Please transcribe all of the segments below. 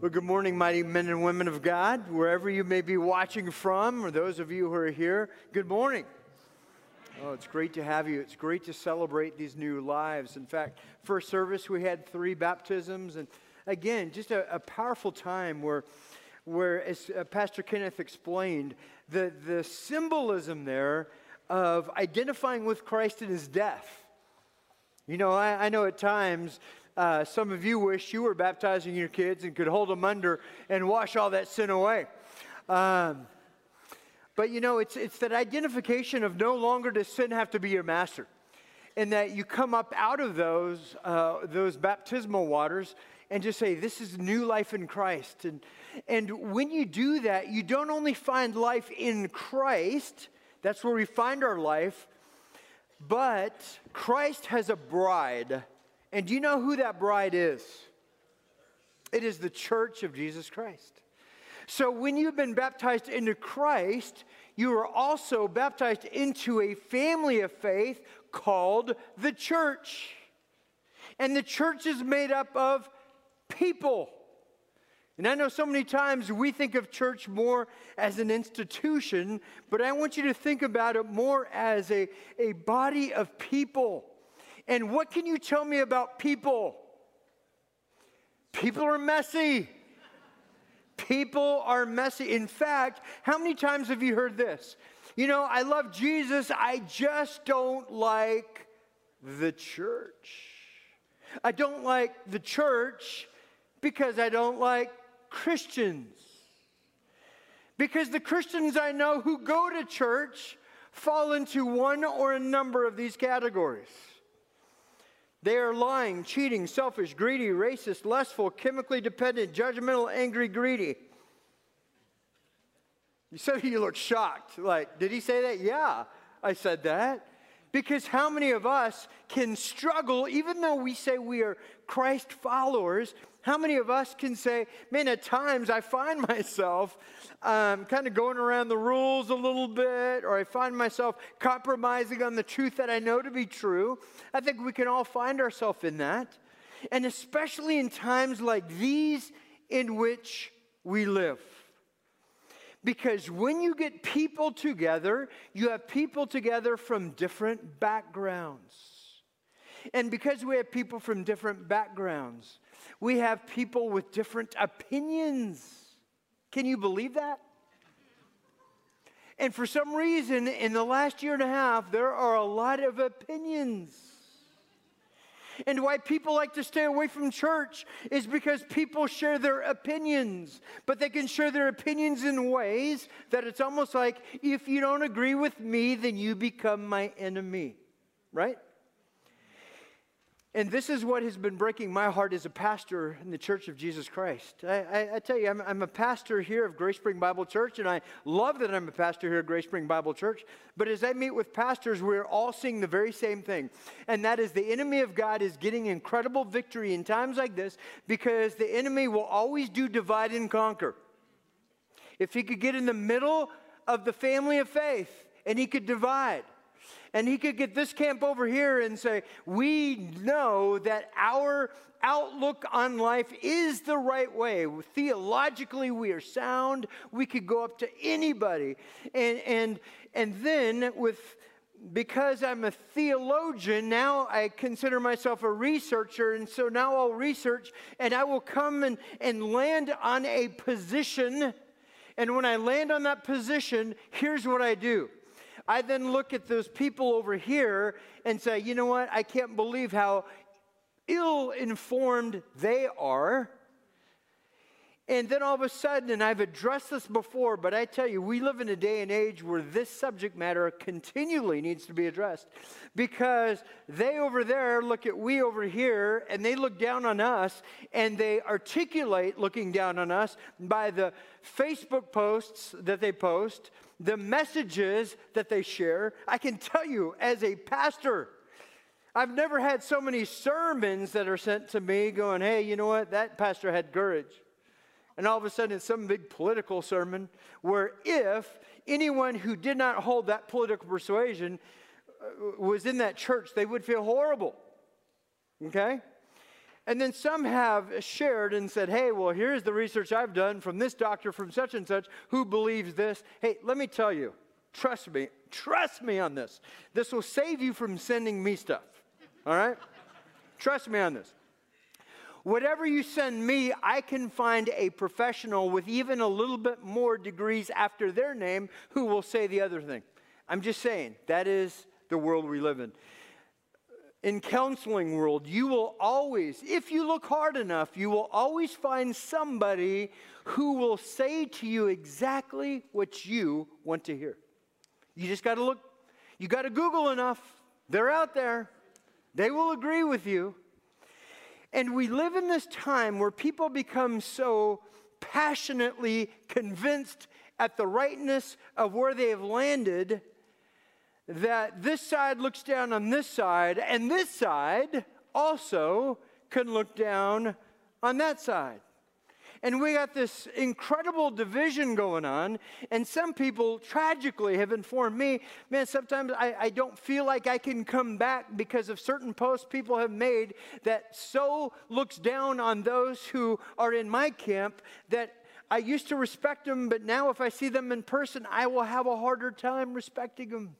Well, good morning, mighty men and women of God, wherever you may be watching from, or those of you who are here. Good morning. Oh, it's great to have you. It's great to celebrate these new lives. In fact, first service we had three baptisms, and again, just a, a powerful time where, where as uh, Pastor Kenneth explained, the, the symbolism there of identifying with Christ in his death. You know, I, I know at times uh, some of you wish you were baptizing your kids and could hold them under and wash all that sin away. Um, but you know, it's, it's that identification of no longer does sin have to be your master. And that you come up out of those, uh, those baptismal waters and just say, This is new life in Christ. And, and when you do that, you don't only find life in Christ, that's where we find our life, but Christ has a bride and do you know who that bride is? It is the church of Jesus Christ. So when you've been baptized into Christ, you are also baptized into a family of faith called the church. And the church is made up of people. And I know so many times we think of church more as an institution, but I want you to think about it more as a, a body of people. And what can you tell me about people? People are messy. People are messy. In fact, how many times have you heard this? You know, I love Jesus, I just don't like the church. I don't like the church because I don't like Christians. Because the Christians I know who go to church fall into one or a number of these categories. They are lying, cheating, selfish, greedy, racist, lustful, chemically dependent, judgmental, angry, greedy. You said you look shocked. Like, did he say that? Yeah, I said that. Because how many of us can struggle, even though we say we are Christ followers, how many of us can say, man, at times I find myself um, kind of going around the rules a little bit, or I find myself compromising on the truth that I know to be true? I think we can all find ourselves in that. And especially in times like these in which we live. Because when you get people together, you have people together from different backgrounds. And because we have people from different backgrounds, we have people with different opinions. Can you believe that? And for some reason, in the last year and a half, there are a lot of opinions. And why people like to stay away from church is because people share their opinions, but they can share their opinions in ways that it's almost like if you don't agree with me, then you become my enemy, right? And this is what has been breaking my heart as a pastor in the Church of Jesus Christ. I, I, I tell you, I'm, I'm, a pastor here of Grace Spring Bible Church, and I love that I'm a pastor here at Grace Spring Bible Church. But as I meet with pastors, we're all seeing the very same thing, and that is the enemy of God is getting incredible victory in times like this because the enemy will always do divide and conquer. If he could get in the middle of the family of faith and he could divide, and he could get this camp over here and say, We know that our outlook on life is the right way. Theologically, we are sound. We could go up to anybody. And, and, and then, with because I'm a theologian, now I consider myself a researcher, and so now I'll research and I will come and, and land on a position. And when I land on that position, here's what I do I then look at those people over here and say, you know what? I can't believe how ill informed they are. And then all of a sudden, and I've addressed this before, but I tell you, we live in a day and age where this subject matter continually needs to be addressed because they over there look at we over here and they look down on us and they articulate looking down on us by the Facebook posts that they post, the messages that they share. I can tell you, as a pastor, I've never had so many sermons that are sent to me going, hey, you know what? That pastor had courage. And all of a sudden, it's some big political sermon where if anyone who did not hold that political persuasion uh, was in that church, they would feel horrible. Okay? And then some have shared and said, hey, well, here's the research I've done from this doctor from such and such who believes this. Hey, let me tell you, trust me, trust me on this. This will save you from sending me stuff, all right? trust me on this. Whatever you send me, I can find a professional with even a little bit more degrees after their name who will say the other thing. I'm just saying, that is the world we live in in counseling world, you will always, if you look hard enough, you will always find somebody who will say to you exactly what you want to hear. You just got to look, you got to Google enough. They're out there. They will agree with you. And we live in this time where people become so passionately convinced at the rightness of where they have landed that this side looks down on this side, and this side also can look down on that side. And we got this incredible division going on. And some people tragically have informed me, man, sometimes I, I, don't feel like I can come back because of certain posts people have made that so looks down on those who are in my camp that I used to respect them, but now if I see them in person, I will have a harder time respecting them.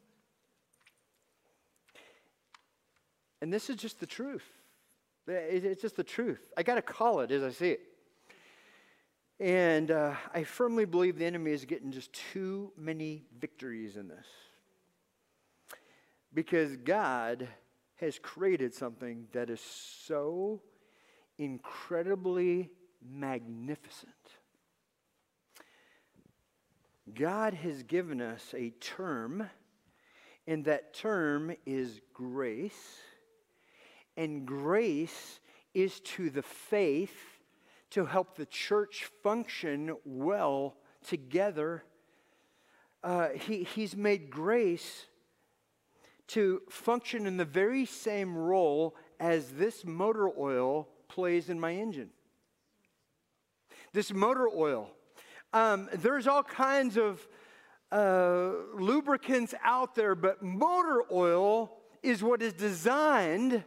And this is just the truth. It's just the truth. I got to call it as I see it. And uh, I firmly believe the enemy is getting just too many victories in this. Because God has created something that is so incredibly magnificent. God has given us a term, and that term is grace and grace is to the faith to help the church function well together. Uh, he, he's made grace to function in the very same role as this motor oil plays in my engine. This motor oil. Um, there's all kinds of uh, lubricants out there, but motor oil is what is designed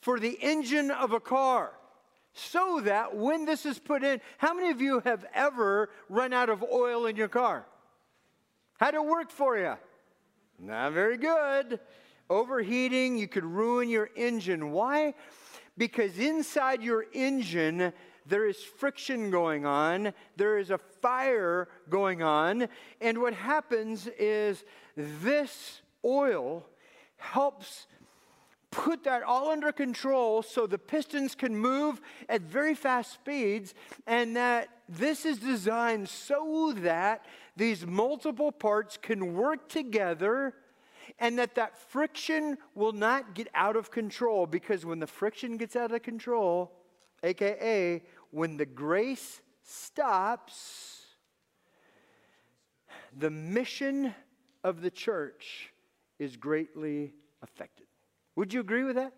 for the engine of a car so that when this is put in, how many of you have ever run out of oil in your car? How'd it work for you? Not very good. Overheating, you could ruin your engine. Why? Because inside your engine, there is friction going on, there is a fire going on, and what happens is this oil helps put that all under control so the pistons can move at very fast speeds, and that this is designed so that these multiple parts can work together and that that friction will not get out of control because when the friction gets out of control aka when the grace stops the mission of the church is greatly affected would you agree with that?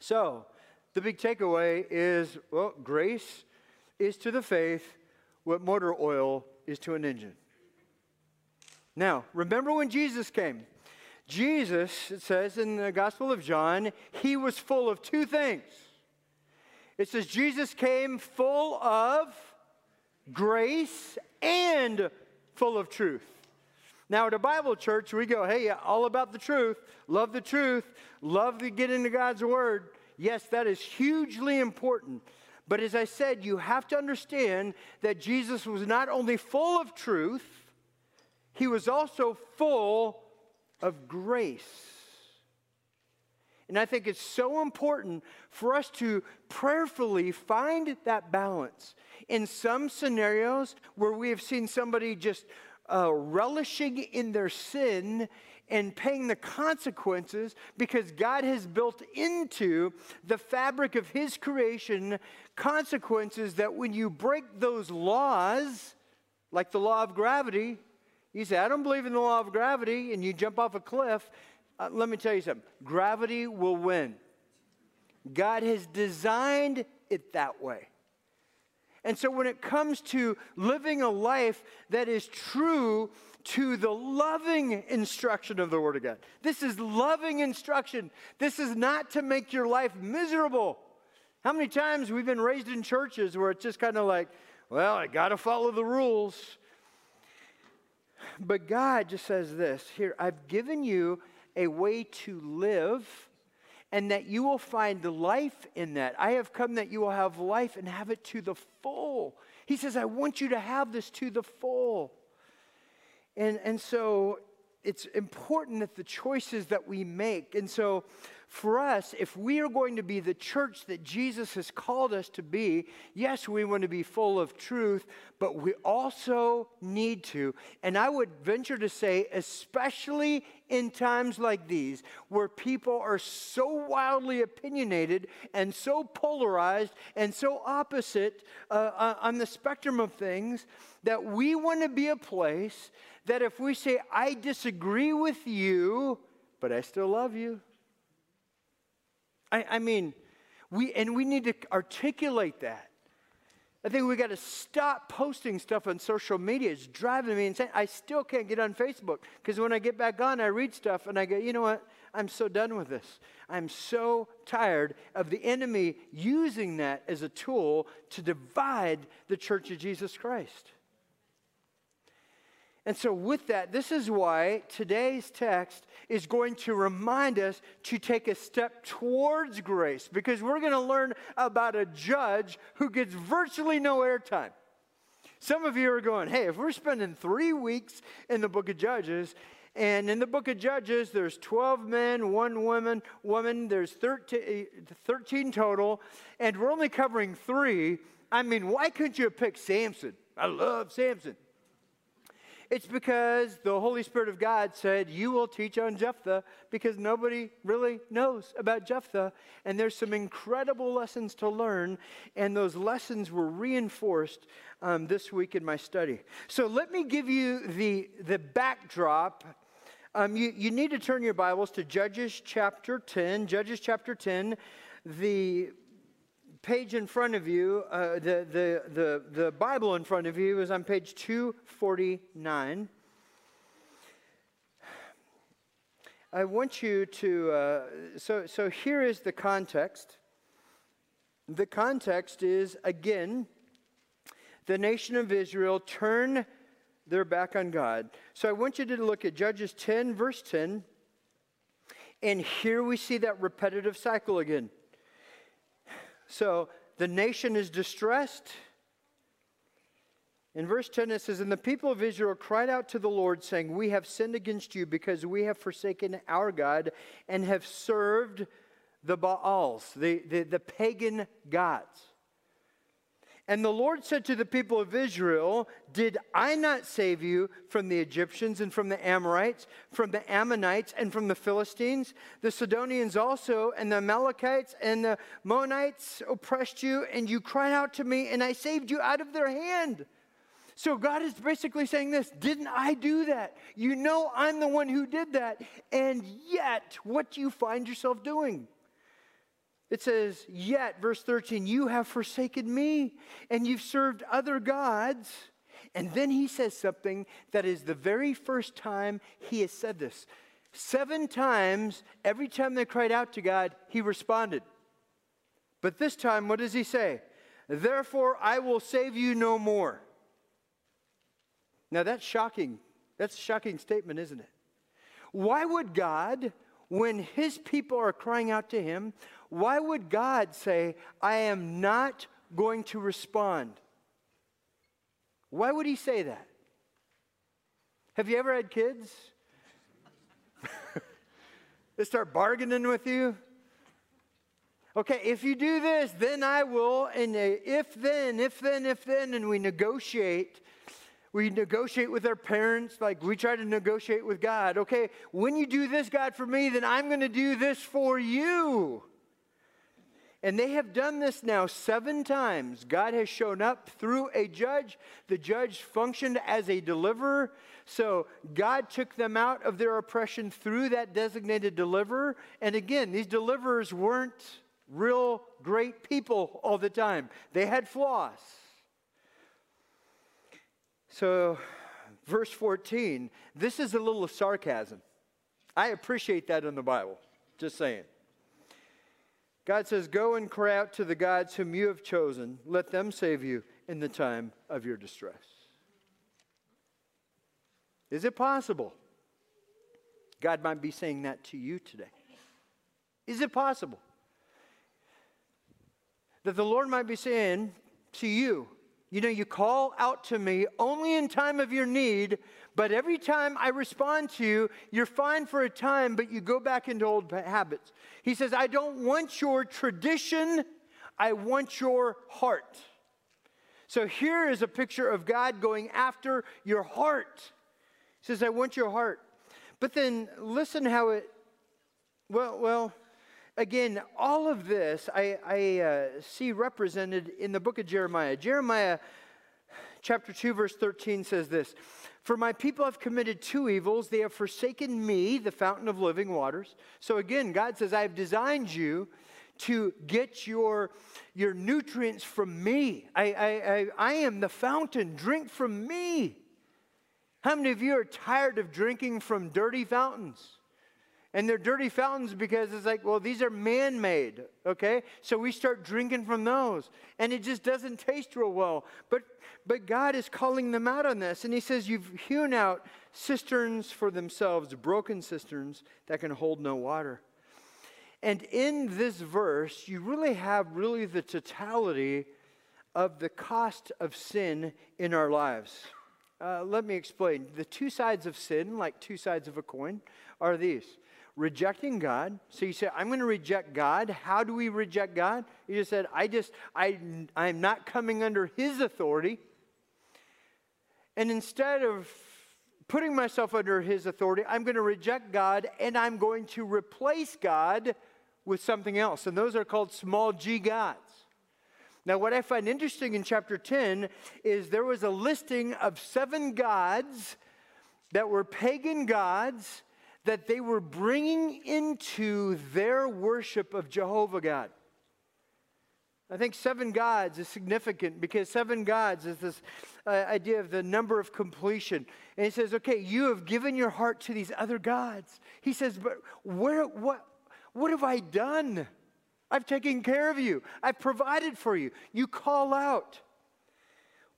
So, the big takeaway is well, grace is to the faith what motor oil is to an engine. Now, remember when Jesus came? Jesus, it says in the Gospel of John, he was full of two things. It says Jesus came full of grace and full of truth. Now, at a Bible church, we go, hey, all about the truth, love the truth, love to get into God's Word. Yes, that is hugely important. But as I said, you have to understand that Jesus was not only full of truth, he was also full of grace. And I think it's so important for us to prayerfully find that balance. In some scenarios where we have seen somebody just uh, relishing in their sin and paying the consequences because God has built into the fabric of His creation consequences that when you break those laws, like the law of gravity, you say, I don't believe in the law of gravity, and you jump off a cliff. Uh, let me tell you something gravity will win. God has designed it that way. And so when it comes to living a life that is true to the loving instruction of the Word of God, this is loving instruction. This is not to make your life miserable. How many times we've been raised in churches where it's just kind of like, well, I got to follow the rules. But God just says this here, I've given you a way to live and that you will find life in that. I have come that you will have life and have it to the full. He says, I want you to have this to the full. And, and so it's important that the choices that we make. And so for us, if we are going to be the church that Jesus has called us to be, yes, we want to be full of truth, but we also need to, and I would venture to say, especially in times like these, where people are so wildly opinionated and so polarized and so opposite uh, uh on the spectrum of things, that we want to be a place that if we say, I disagree with you, but I still love you I, I mean, we, and we need to articulate that. I think we got to stop posting stuff on social media. It's driving me insane. I still can't get on Facebook because when I get back on, I read stuff and I go, you know what? I'm so done with this. I'm so tired of the enemy using that as a tool to divide the church of Jesus Christ. And so, with that, this is why today's text is going to remind us to take a step towards grace because we're going to learn about a judge who gets virtually no airtime. Some of you are going, hey, if we're spending three weeks in the book of Judges, and in the book of Judges, there's 12 men, one woman, woman, there's 13, 13 total, and we're only covering three. I mean, why couldn't you picked Samson? I love Samson. It's because the Holy Spirit of God said, You will teach on Jephthah because nobody really knows about Jephthah. And there's some incredible lessons to learn. And those lessons were reinforced um, this week in my study. So let me give you the, the backdrop. Um, you, you need to turn your Bibles to Judges chapter 10. Judges chapter 10. The page in front of you, uh, the, the, the, the Bible in front of you is on page 249. I want you to, uh, so, so here is the context. The context is, again, the nation of Israel turn their back on God. So I want you to look at Judges 10, verse 10. And here we see that repetitive cycle again. So the nation is distressed. In verse 10, it says, And the people of Israel cried out to the Lord, saying, We have sinned against you because we have forsaken our God and have served the Baals, the, the, the pagan gods. And the Lord said to the people of Israel, Did I not save you from the Egyptians and from the Amorites, from the Ammonites and from the Philistines? The Sidonians also, and the Amalekites and the Moabites oppressed you, and you cried out to me, and I saved you out of their hand. So God is basically saying this Didn't I do that? You know I'm the one who did that. And yet, what do you find yourself doing? It says, Yet, verse 13, you have forsaken me and you've served other gods. And then he says something that is the very first time he has said this. Seven times, every time they cried out to God, he responded. But this time, what does he say? Therefore, I will save you no more. Now, that's shocking. That's a shocking statement, isn't it? Why would God, when his people are crying out to him, why would God say, I am not going to respond? Why would he say that? Have you ever had kids? they start bargaining with you. Okay, if you do this, then I will. And if then, if then, if then, and we negotiate. We negotiate with our parents like we try to negotiate with God. Okay, when you do this, God, for me, then I'm going to do this for you. And they have done this now seven times. God has shown up through a judge. The judge functioned as a deliverer. So God took them out of their oppression through that designated deliverer. And again, these deliverers weren't real great people all the time, they had flaws. So, verse 14, this is a little sarcasm. I appreciate that in the Bible, just saying. God says, Go and cry out to the gods whom you have chosen. Let them save you in the time of your distress. Is it possible? God might be saying that to you today. Is it possible that the Lord might be saying to you, you know, you call out to me only in time of your need, but every time I respond to you, you're fine for a time, but you go back into old habits. He says, I don't want your tradition, I want your heart. So here is a picture of God going after your heart. He says, I want your heart. But then listen how it, well, well, again, all of this I, I uh, see represented in the book of Jeremiah. Jeremiah chapter 2, verse 13 says this For my people have committed two evils. They have forsaken me, the fountain of living waters. So again, God says, I have designed you to get your, your nutrients from me. I, I, I, I am the fountain. Drink from me. How many of you are tired of drinking from dirty fountains? And they're dirty fountains because it's like, well, these are man made, okay? So we start drinking from those. And it just doesn't taste real well. But, but God is calling them out on this. And He says, You've hewn out cisterns for themselves, broken cisterns that can hold no water. And in this verse, you really have really the totality of the cost of sin in our lives. Uh, let me explain. The two sides of sin, like two sides of a coin, are these rejecting God. So you say, I'm going to reject God. How do we reject God? You just said, I just, I, I'm not coming under his authority. And instead of putting myself under his authority, I'm going to reject God and I'm going to replace God with something else. And those are called small g gods. Now, what I find interesting in chapter 10 is there was a listing of seven gods that were pagan gods that they were bringing into their worship of Jehovah God. I think seven gods is significant because seven gods is this uh, idea of the number of completion. And he says, okay, you have given your heart to these other gods. He says, but where, what, what have I done? I've taken care of you. I've provided for you. You call out.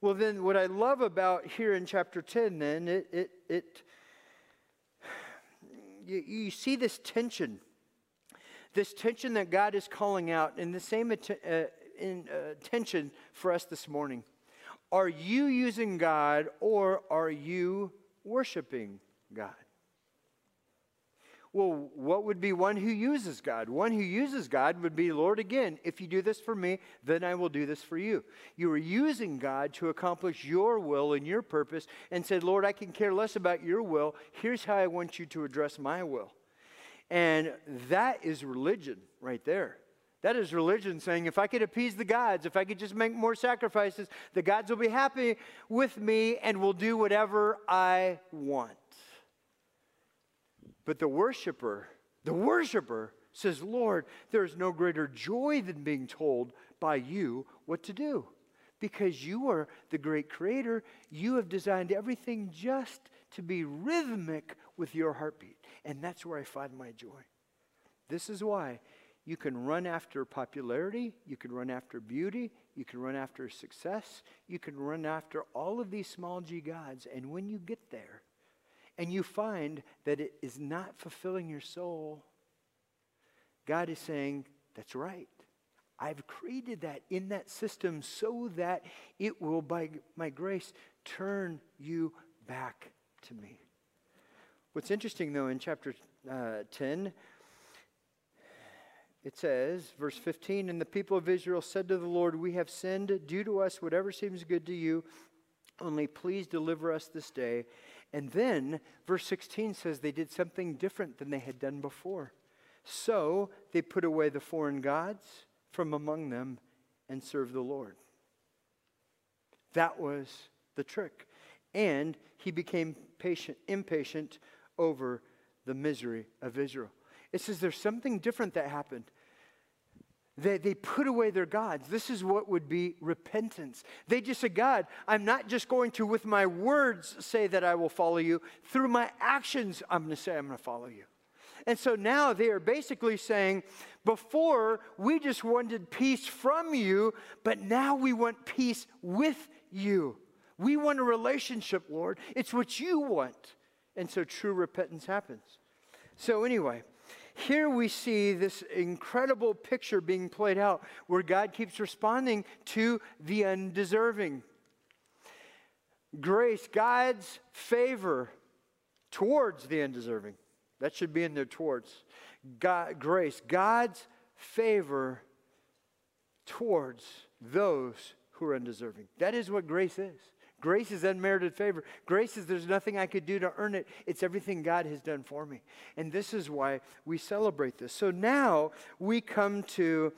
Well, then, what I love about here in chapter 10, then, it, it, it you, you see this tension, this tension that God is calling out, and the same uh, in, uh, tension for us this morning. Are you using God or are you worshiping God? Well, what would be one who uses God? One who uses God would be, Lord, again, if you do this for me, then I will do this for you. You are using God to accomplish your will and your purpose and said, Lord, I can care less about your will. Here's how I want you to address my will. And that is religion right there. That is religion saying, if I could appease the gods, if I could just make more sacrifices, the gods will be happy with me and will do whatever I want. But the worshiper, the worshiper says, Lord, there is no greater joy than being told by you what to do. Because you are the great creator, you have designed everything just to be rhythmic with your heartbeat. And that's where I find my joy. This is why you can run after popularity, you can run after beauty, you can run after success, you can run after all of these small g gods. And when you get there, and you find that it is not fulfilling your soul, God is saying, That's right. I've created that in that system so that it will, by my grace, turn you back to me. What's interesting, though, in chapter uh, 10, it says, verse 15, And the people of Israel said to the Lord, We have sinned. Do to us whatever seems good to you. Only please deliver us this day. And then verse 16 says they did something different than they had done before. So they put away the foreign gods from among them and served the Lord. That was the trick. And he became patient, impatient over the misery of Israel. It says there's something different that happened. They, they put away their gods. This is what would be repentance. They just said, God, I'm not just going to, with my words, say that I will follow you. Through my actions, I'm going to say I'm going to follow you. And so now they are basically saying, before we just wanted peace from you, but now we want peace with you. We want a relationship, Lord. It's what you want. And so true repentance happens. So, anyway, here we see this incredible picture being played out where God keeps responding to the undeserving. Grace, God's favor towards the undeserving. That should be in there towards. God, grace, God's favor towards those who are undeserving. That is what grace is. Grace is unmerited favor. Grace is there's nothing I could do to earn it. It's everything God has done for me. And this is why we celebrate this. So now we come to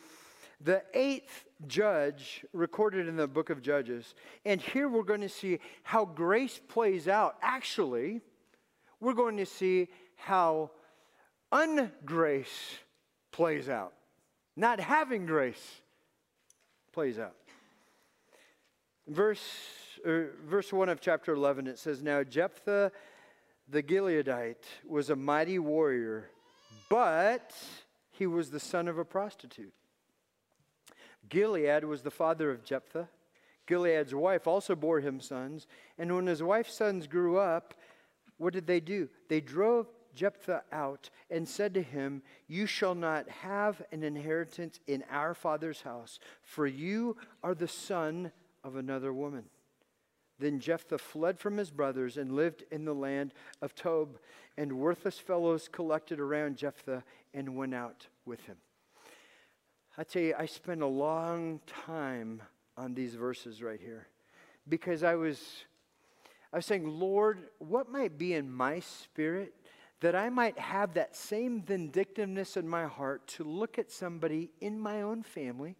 the eighth judge recorded in the book of Judges. And here we're going to see how grace plays out. Actually, we're going to see how ungrace plays out. Not having grace plays out. Verse verse 1 of chapter 11, it says, Now Jephthah the Gileadite was a mighty warrior, but he was the son of a prostitute. Gilead was the father of Jephthah. Gilead's wife also bore him sons. And when his wife's sons grew up, what did they do? They drove Jephthah out and said to him, You shall not have an inheritance in our father's house, for you are the son of another woman. Then Jephthah fled from his brothers and lived in the land of Tob, and worthless fellows collected around Jephthah and went out with him. I tell you, I spent a long time on these verses right here because I was, I was saying, Lord, what might be in my spirit that I might have that same vindictiveness in my heart to look at somebody in my own family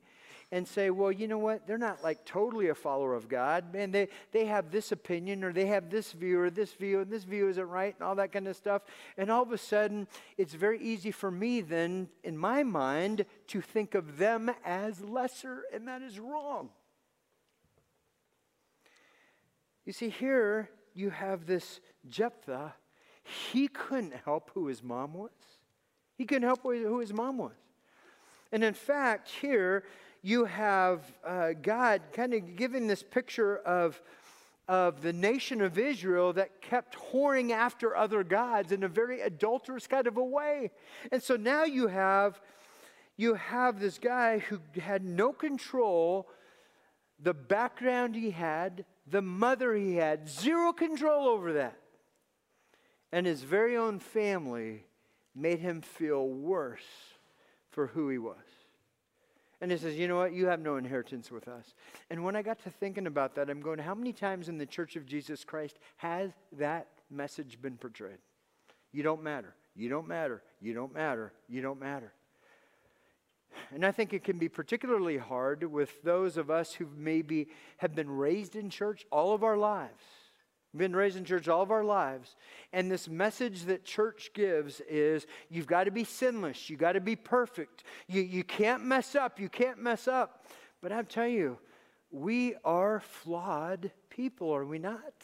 and say, well, you know what? They're not like totally a follower of God. Man, they, they have this opinion or they have this view or this view and this view isn't right and all that kind of stuff. And all of a sudden, it's very easy for me then, in my mind, to think of them as lesser, and that is wrong. You see, here you have this Jephthah. He couldn't help who his mom was. He couldn't help who his mom was. And in fact, here you have uh, God kind of giving this picture of, of the nation of Israel that kept whoring after other gods in a very adulterous kind of a way. And so now you have, you have this guy who had no control, the background he had, the mother he had, zero control over that. And his very own family made him feel worse for who he was. And he says, You know what? You have no inheritance with us. And when I got to thinking about that, I'm going, How many times in the church of Jesus Christ has that message been portrayed? You don't matter. You don't matter. You don't matter. You don't matter. And I think it can be particularly hard with those of us who maybe have been raised in church all of our lives been raised in church all of our lives. And this message that church gives is you've got to be sinless. You've got to be perfect. You, you can't mess up. You can't mess up. But I tell you, we are flawed people, are we not?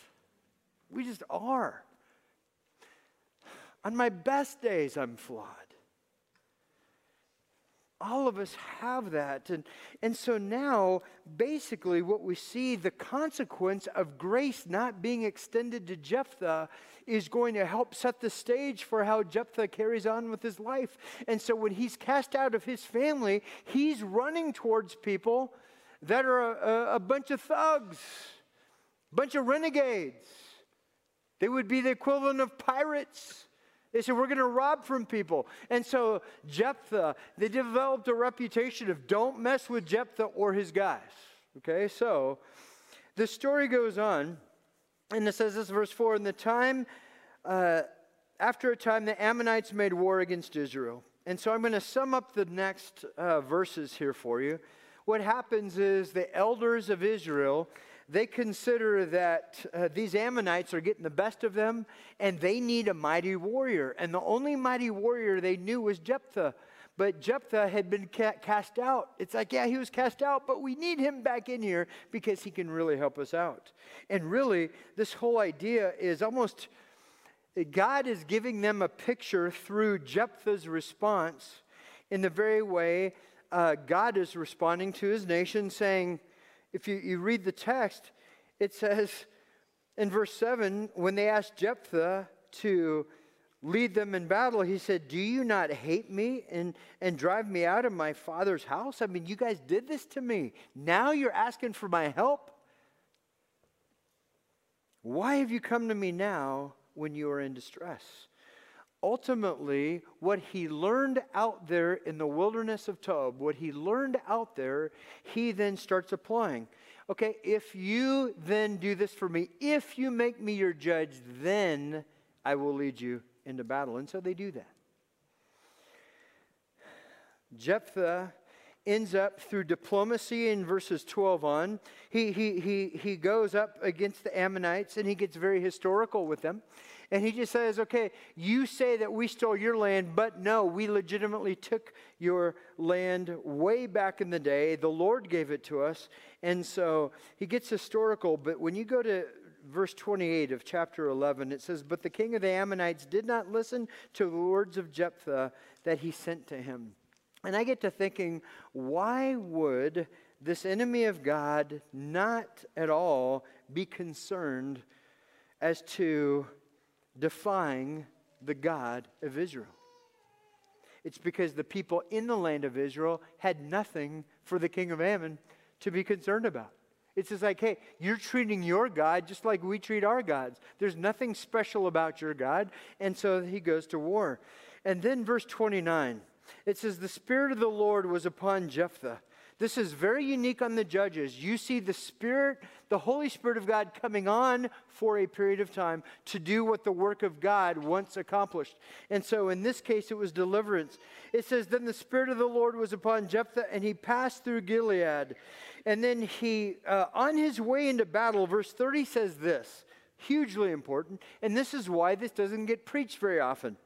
We just are. On my best days, I'm flawed all of us have that. And, and so now, basically, what we see the consequence of grace not being extended to Jephthah is going to help set the stage for how Jephthah carries on with his life. And so when he's cast out of his family, he's running towards people that are a, a, a bunch of thugs, a bunch of renegades. They would be the equivalent of pirates. They said, We're going to rob from people. And so Jephthah, they developed a reputation of don't mess with Jephthah or his guys. Okay, so the story goes on, and it says this, verse 4 In the time, uh, after a time, the Ammonites made war against Israel. And so I'm going to sum up the next uh, verses here for you. What happens is the elders of Israel they consider that uh, these Ammonites are getting the best of them and they need a mighty warrior. And the only mighty warrior they knew was Jephthah. But Jephthah had been ca- cast out. It's like, yeah, he was cast out, but we need him back in here because he can really help us out. And really, this whole idea is almost God is giving them a picture through Jephthah's response in the very way uh, God is responding to his nation, saying, if you, you read the text, it says in verse 7 when they asked Jephthah to lead them in battle, he said, Do you not hate me and, and drive me out of my father's house? I mean, you guys did this to me. Now you're asking for my help? Why have you come to me now when you are in distress? Ultimately, what he learned out there in the wilderness of Tob, what he learned out there, he then starts applying. Okay, if you then do this for me, if you make me your judge, then I will lead you into battle. And so they do that. Jephthah ends up through diplomacy in verses 12 on. He, he, he, he goes up against the Ammonites and he gets very historical with them. And he just says, okay, you say that we stole your land, but no, we legitimately took your land way back in the day. The Lord gave it to us. And so he gets historical. But when you go to verse 28 of chapter 11, it says, But the king of the Ammonites did not listen to the words of Jephthah that he sent to him. And I get to thinking, why would this enemy of God not at all be concerned as to defying the God of Israel. It's because the people in the land of Israel had nothing for the king of Ammon to be concerned about. It's just like, hey, you're treating your God just like we treat our gods. There's nothing special about your God. And so he goes to war. And then verse 29, it says, The Spirit of the Lord was upon Jephthah this is very unique on the judges. You see the Spirit, the Holy Spirit of God coming on for a period of time to do what the work of God once accomplished. And so in this case, it was deliverance. It says, Then the Spirit of the Lord was upon Jephthah, and he passed through Gilead. And then he, uh, on his way into battle, verse 30 says this hugely important, and this is why this doesn't get preached very often.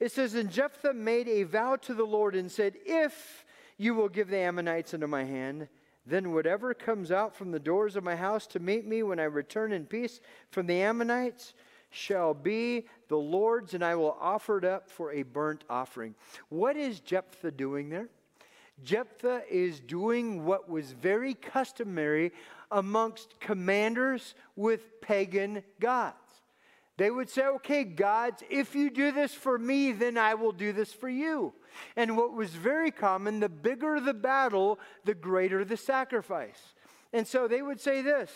It says, And Jephthah made a vow to the Lord and said, If you will give the Ammonites into my hand. Then whatever comes out from the doors of my house to meet me when I return in peace from the Ammonites shall be the Lord's, and I will offer it up for a burnt offering. What is Jephthah doing there? Jephthah is doing what was very customary amongst commanders with pagan gods. They would say, okay, gods, if you do this for me, then I will do this for you. And what was very common, the bigger the battle, the greater the sacrifice. And so they would say this.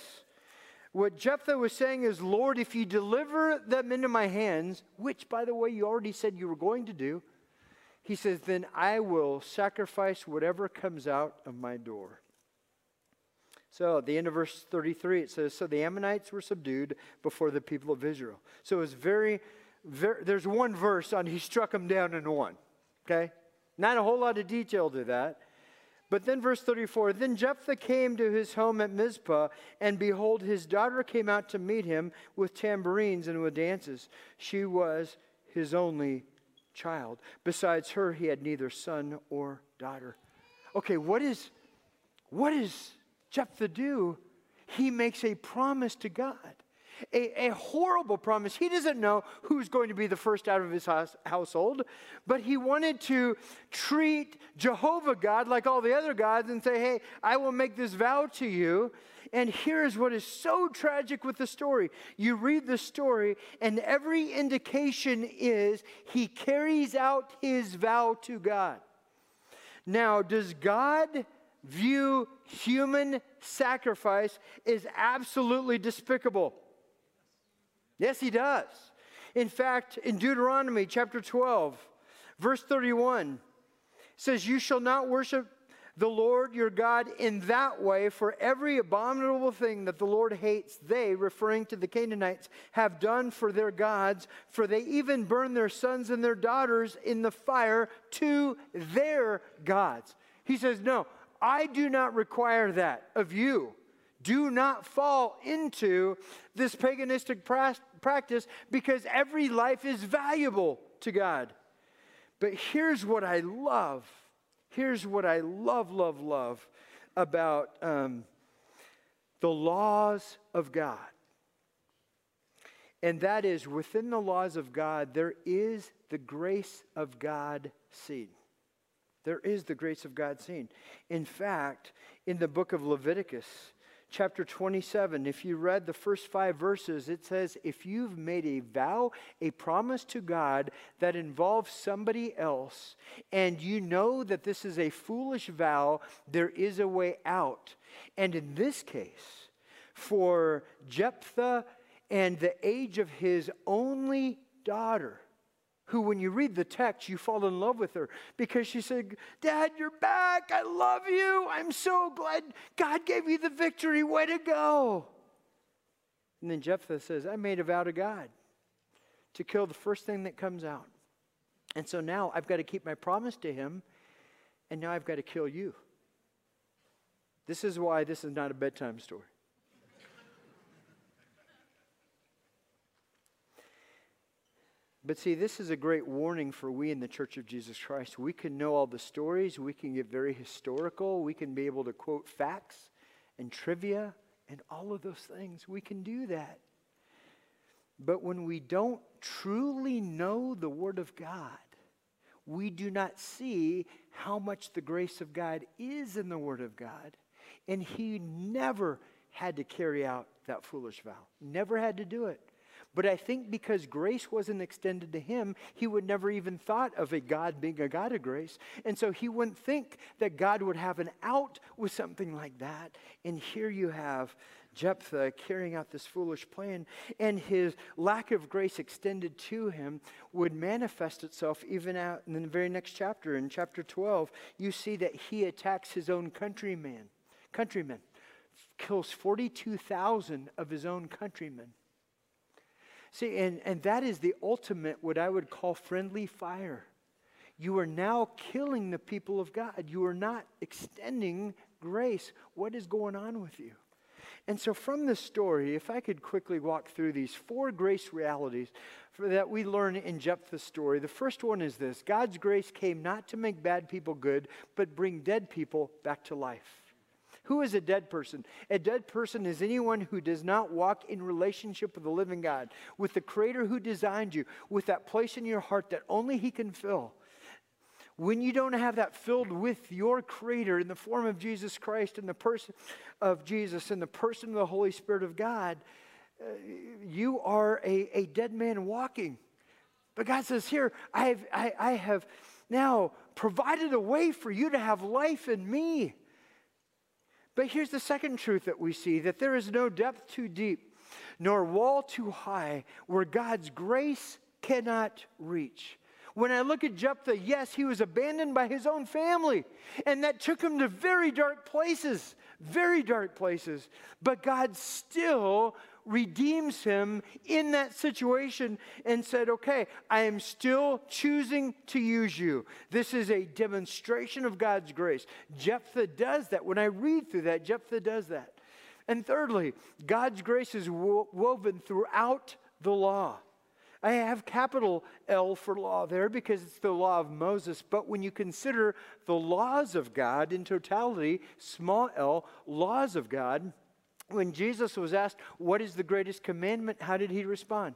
What Jephthah was saying is, Lord, if you deliver them into my hands, which, by the way, you already said you were going to do, he says, then I will sacrifice whatever comes out of my door. So at the end of verse 33, it says, So the Ammonites were subdued before the people of Israel. So it's very, very there's one verse on he struck them down in one. Okay? Not a whole lot of detail to that. But then verse 34 Then Jephthah came to his home at Mizpah, and behold, his daughter came out to meet him with tambourines and with dances. She was his only child. Besides her, he had neither son or daughter. Okay, what is what is Jephthah do, he makes a promise to God. A, a, horrible promise. He doesn't know who's going to be the first out of his house, household, but he wanted to treat Jehovah God like all the other gods and say, Hey, I will make this vow to you. And here's what is so tragic with the story. You read the story, and every indication is he carries out his vow to God. Now, does God view human sacrifice as absolutely despicable. Yes, he does. In fact, in Deuteronomy chapter 12, verse 31, says, You shall not worship the Lord your God in that way, for every abominable thing that the Lord hates, they, referring to the Canaanites, have done for their gods, for they even burn their sons and their daughters in the fire to their gods. He says, No, I do not require that of you. Do not fall into this paganistic practice because every life is valuable to God. But here's what I love. Here's what I love, love, love about um, the laws of God And that is within the laws of God, there is the grace of God seen. There is the grace of God seen. In fact, in the book of Leviticus, chapter 27, if you read the first five verses, it says, If you've made a vow, a promise to God that involves somebody else, and you know that this is a foolish vow, there is a way out. And in this case, for Jephthah and the age of his only daughter, who, when you read the text, you fall in love with her because she said, Dad, you're back. I love you. I'm so glad God gave you the victory. Way to go. And then Jephthah says, I made a vow to God to kill the first thing that comes out. And so now I've got to keep my promise to him, and now I've got to kill you. This is why this is not a bedtime story. But see, this is a great warning for we in the Church of Jesus Christ. We can know all the stories, we can get very historical, we can be able to quote facts and trivia and all of those things. We can do that. But when we don't truly know the Word of God, we do not see how much the grace of God is in the Word of God. And He never had to carry out that foolish vow, never had to do it. But I think because grace wasn't extended to him, he would never even thought of a God being a God of grace. And so he wouldn't think that God would have an out with something like that. And here you have Jephthah carrying out this foolish plan, and his lack of grace extended to him would manifest itself even out in the very next chapter. In chapter 12, you see that he attacks his own countryman, countrymen, kills 42,000 of his own countrymen. See, and, and that is the ultimate, what I would call friendly fire. You are now killing the people of God. You are not extending grace. What is going on with you? And so, from this story, if I could quickly walk through these four grace realities that we learn in Jephthah's story, the first one is this God's grace came not to make bad people good, but bring dead people back to life. Who is a dead person? A dead person is anyone who does not walk in relationship with the living God, with the Creator who designed you, with that place in your heart that only He can fill. When you don't have that filled with your Creator in the form of Jesus Christ and the person of Jesus and the person of the Holy Spirit of God, uh, you are a, a dead man walking. But God says, Here, I have, I, I have now provided a way for you to have life in me. But here's the second truth that we see that there is no depth too deep, nor wall too high where God's grace cannot reach. When I look at Jephthah, yes, he was abandoned by his own family, and that took him to very dark places, very dark places. But God still redeems him in that situation and said, Okay, I am still choosing to use you. This is a demonstration of God's grace. Jephthah does that. When I read through that, Jephthah does that. And thirdly, God's grace is wo- woven throughout the law. I have capital L for law there because it's the law of Moses. But when you consider the laws of God in totality, small l, laws of God, when Jesus was asked, What is the greatest commandment? How did he respond?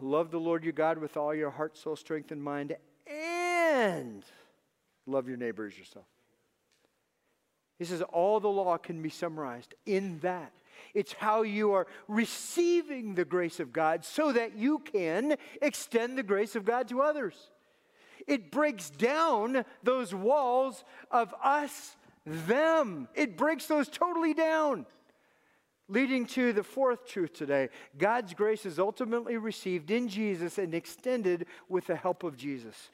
Love the Lord your God with all your heart, soul, strength, and mind, and love your neighbor as yourself. He says all the law can be summarized in that. It's how you are receiving the grace of God so that you can extend the grace of God to others. It breaks down those walls of us them. It breaks those totally down. Leading to the fourth truth today God's grace is ultimately received in Jesus and extended with the help of Jesus.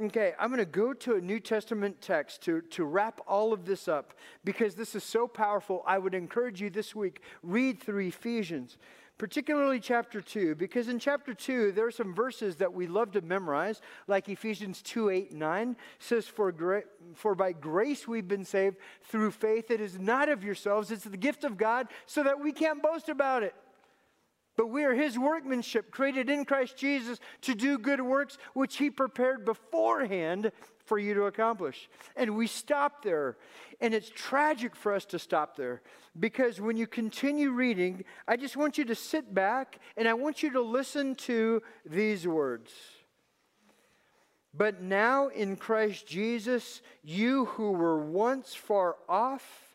Okay, I'm going to go to a New Testament text to, to wrap all of this up because this is so powerful. I would encourage you this week, read through Ephesians particularly chapter 2, because in chapter 2, there are some verses that we love to memorize, like Ephesians 2 8 9 says, For, gra- for by grace we've been saved through faith. It is not of yourselves, it's the gift of God, so that we can't boast about it. But we are his workmanship, created in Christ Jesus to do good works, which he prepared beforehand for you to accomplish. And we stop there. And it's tragic for us to stop there because when you continue reading, I just want you to sit back and I want you to listen to these words. But now in Christ Jesus, you who were once far off,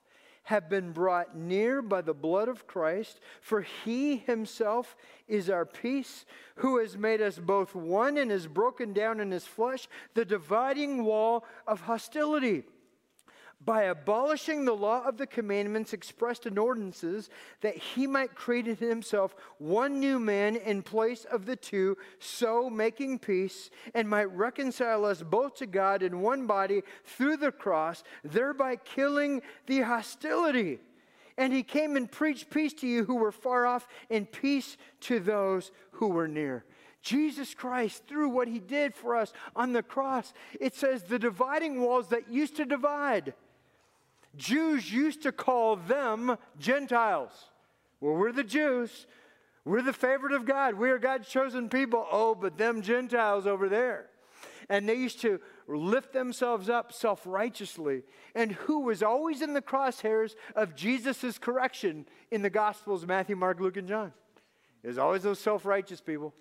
have been brought near by the blood of Christ, for he himself is our peace, who has made us both one and has broken down in his flesh the dividing wall of hostility by abolishing the law of the commandments expressed in ordinances, that he might create in himself one new man in place of the two, so making peace, and might reconcile us both to God in one body through the cross, thereby killing the hostility. And he came and preached peace to you who were far off, and peace to those who were near. Jesus Christ, through what he did for us on the cross, it says the dividing walls that used to divide Jews used to call them Gentiles. Well, we're the Jews. We're the favorite of God. We are God's chosen people. Oh, but them Gentiles over there. And they used to lift themselves up self righteously. And who was always in the crosshairs of Jesus' correction in the Gospels Matthew, Mark, Luke, and John? It was always those self righteous people.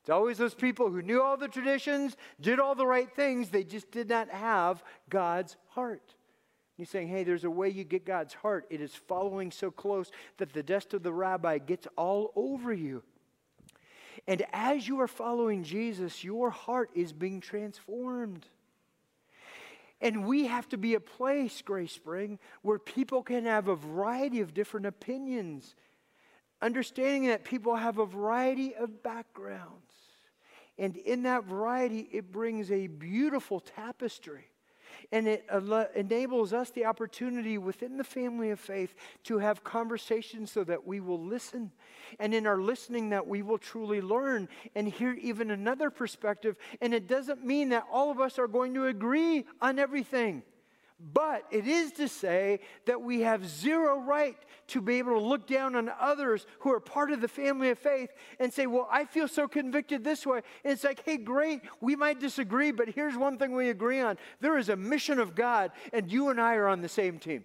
It's always those people who knew all the traditions, did all the right things, they just did not have God's heart. He's saying, hey, there's a way you get God's heart. It is following so close that the dust of the rabbi gets all over you. And as you are following Jesus, your heart is being transformed. And we have to be a place, Grace Spring, where people can have a variety of different opinions, understanding that people have a variety of backgrounds. And in that variety, it brings a beautiful tapestry and it enables us the opportunity within the family of faith to have conversations so that we will listen. And in our listening, that we will truly learn and hear even another perspective. And it doesn't mean that all of us are going to agree on everything. But it is to say that we have zero right to be able to look down on others who are part of the family of faith and say, Well, I feel so convicted this way. And it's like, Hey, great, we might disagree, but here's one thing we agree on there is a mission of God, and you and I are on the same team.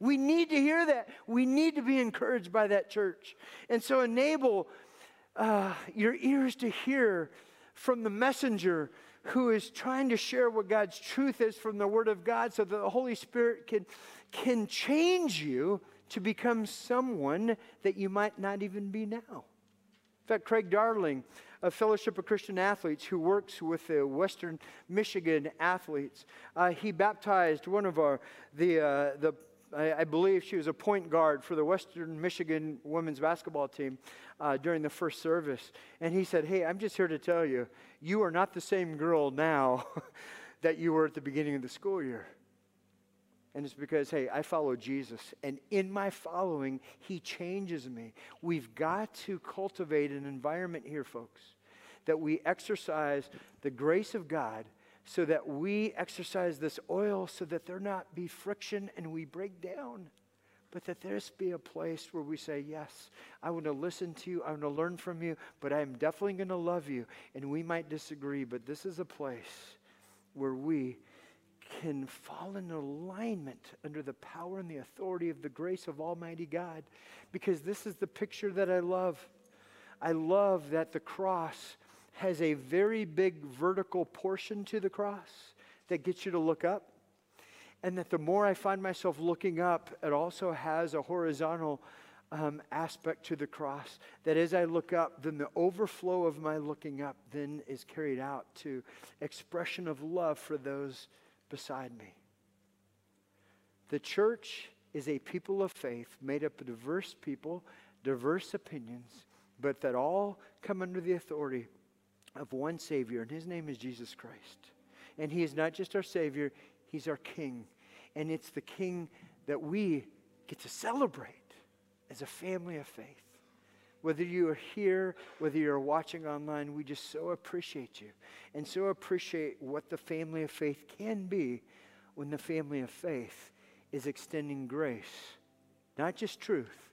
We need to hear that. We need to be encouraged by that church. And so enable uh, your ears to hear from the messenger who is trying to share what God's truth is from the Word of God so that the Holy Spirit can, can change you to become someone that you might not even be now. In fact, Craig Darling, a Fellowship of Christian Athletes who works with the Western Michigan athletes, uh, he baptized one of our, the, uh, the I, I, believe she was a point guard for the Western Michigan women's basketball team uh, during the first service. And he said, Hey, I'm just here to tell you, you are not the same girl now that you were at the beginning of the school year. And it's because, hey, I follow Jesus. And in my following, he changes me. We've got to cultivate an environment here, folks, that we exercise the grace of God so that we exercise this oil so that there not be friction and we break down but that this be a place where we say, Yes, I want to listen to you, I want to learn from you, but I am definitely going to love you. And we might disagree, but this is a place where we can fall in alignment under the power and the authority of the grace of Almighty God. Because this is the picture that I love. I love that the cross has a very big vertical portion to the cross that gets you to look up. And that the more I find myself looking up, it also has a horizontal um, aspect to the cross. That as I look up, then the overflow of my looking up then is carried out to expression of love for those beside me. The church is a people of faith made up of diverse people, diverse opinions, but that all come under the authority of one Savior, and his name is Jesus Christ. And he is not just our Savior, he's our King. And it's the King that we get to celebrate as a family of faith. Whether you are here, whether you're watching online, we just so appreciate you and so appreciate what the family of faith can be when the family of faith is extending grace, not just truth,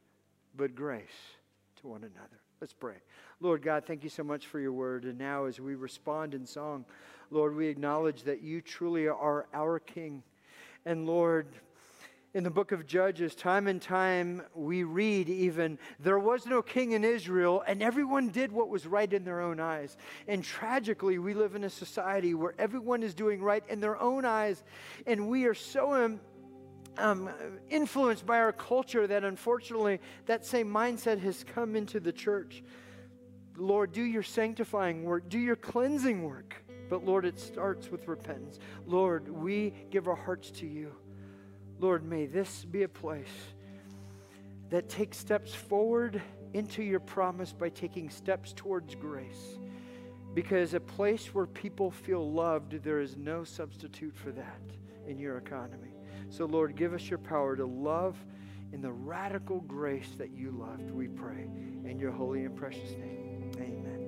but grace to one another. Let's pray. Lord God, thank you so much for your word. And now, as we respond in song, Lord, we acknowledge that you truly are our King. And Lord, in the book of Judges, time and time we read even, there was no king in Israel, and everyone did what was right in their own eyes. And tragically, we live in a society where everyone is doing right in their own eyes, and we are so um, um, influenced by our culture that unfortunately that same mindset has come into the church. Lord, do your sanctifying work, do your cleansing work. But Lord, it starts with repentance. Lord, we give our hearts to you. Lord, may this be a place that takes steps forward into your promise by taking steps towards grace. Because a place where people feel loved, there is no substitute for that in your economy. So, Lord, give us your power to love in the radical grace that you loved, we pray. In your holy and precious name, amen.